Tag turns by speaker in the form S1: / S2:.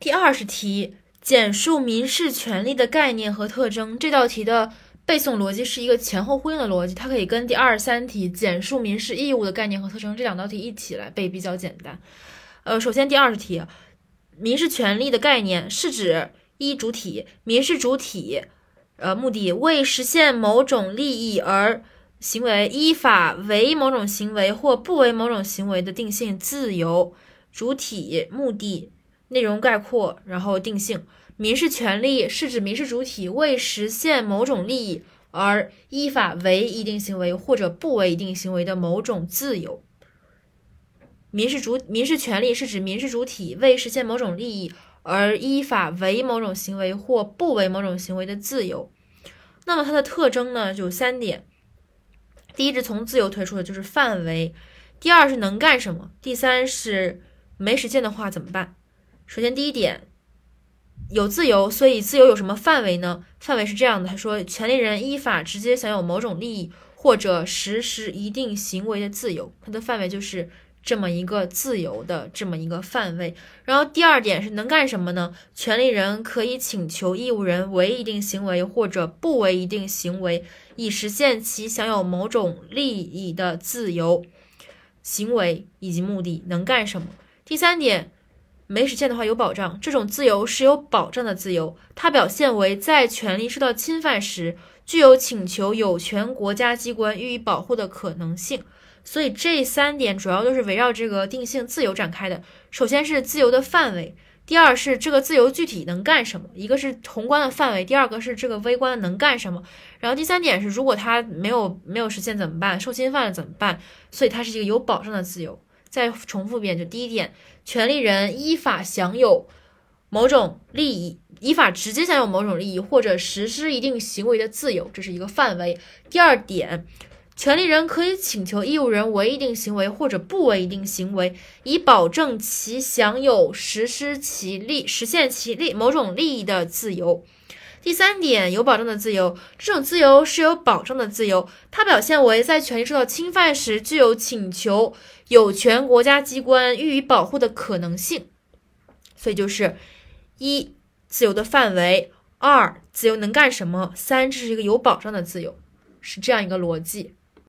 S1: 第二十题，简述民事权利的概念和特征。这道题的背诵逻辑是一个前后呼应的逻辑，它可以跟第二十三题简述民事义务的概念和特征这两道题一起来背，比较简单。呃，首先第二十题，民事权利的概念是指一主体，民事主体，呃，目的为实现某种利益而行为，依法为某种行为或不为某种行为的定性自由。主体、目的、内容概括，然后定性。民事权利是指民事主体为实现某种利益而依法为一定行为或者不为一定行为的某种自由。民事主民事权利是指民事主体为实现某种利益而依法为某种行为或不为某种行为的自由。那么它的特征呢，有三点。第一是从自由推出的，就是范围；第二是能干什么；第三是没实践的话怎么办？首先第一点。有自由，所以自由有什么范围呢？范围是这样的，他说，权利人依法直接享有某种利益或者实施一定行为的自由，它的范围就是这么一个自由的这么一个范围。然后第二点是能干什么呢？权利人可以请求义务人为一定行为或者不为一定行为，以实现其享有某种利益的自由行为以及目的。能干什么？第三点。没实现的话有保障，这种自由是有保障的自由，它表现为在权利受到侵犯时，具有请求有权国家机关予以保护的可能性。所以这三点主要都是围绕这个定性自由展开的。首先是自由的范围，第二是这个自由具体能干什么，一个是宏观的范围，第二个是这个微观的能干什么。然后第三点是如果它没有没有实现怎么办？受侵犯了怎么办？所以它是一个有保障的自由。再重复一遍，就第一点，权利人依法享有某种利益，依法直接享有某种利益或者实施一定行为的自由，这是一个范围。第二点，权利人可以请求义务人为一定行为或者不为一定行为，以保证其享有实施其利、实现其利某种利益的自由。第三点，有保障的自由，这种自由是有保障的自由，它表现为在权利受到侵犯时，具有请求有权国家机关予以保护的可能性。所以就是一自由的范围，二自由能干什么，三这是一个有保障的自由，是这样一个逻辑。